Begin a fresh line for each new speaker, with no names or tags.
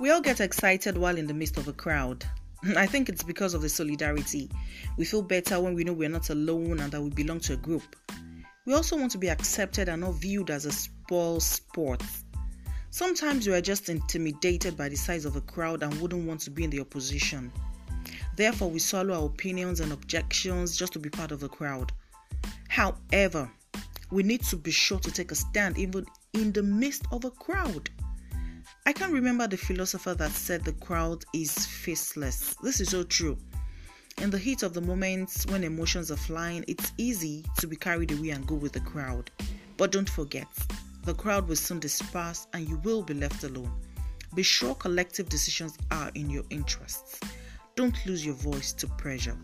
We all get excited while in the midst of a crowd. I think it's because of the solidarity. We feel better when we know we're not alone and that we belong to a group. We also want to be accepted and not viewed as a spoil sport. Sometimes we are just intimidated by the size of a crowd and wouldn't want to be in the opposition. Therefore, we swallow our opinions and objections just to be part of the crowd. However, we need to be sure to take a stand even in the midst of a crowd. I can't remember the philosopher that said the crowd is faceless. This is so true. In the heat of the moment when emotions are flying, it's easy to be carried away and go with the crowd. But don't forget, the crowd will soon disperse and you will be left alone. Be sure collective decisions are in your interests. Don't lose your voice to pressure.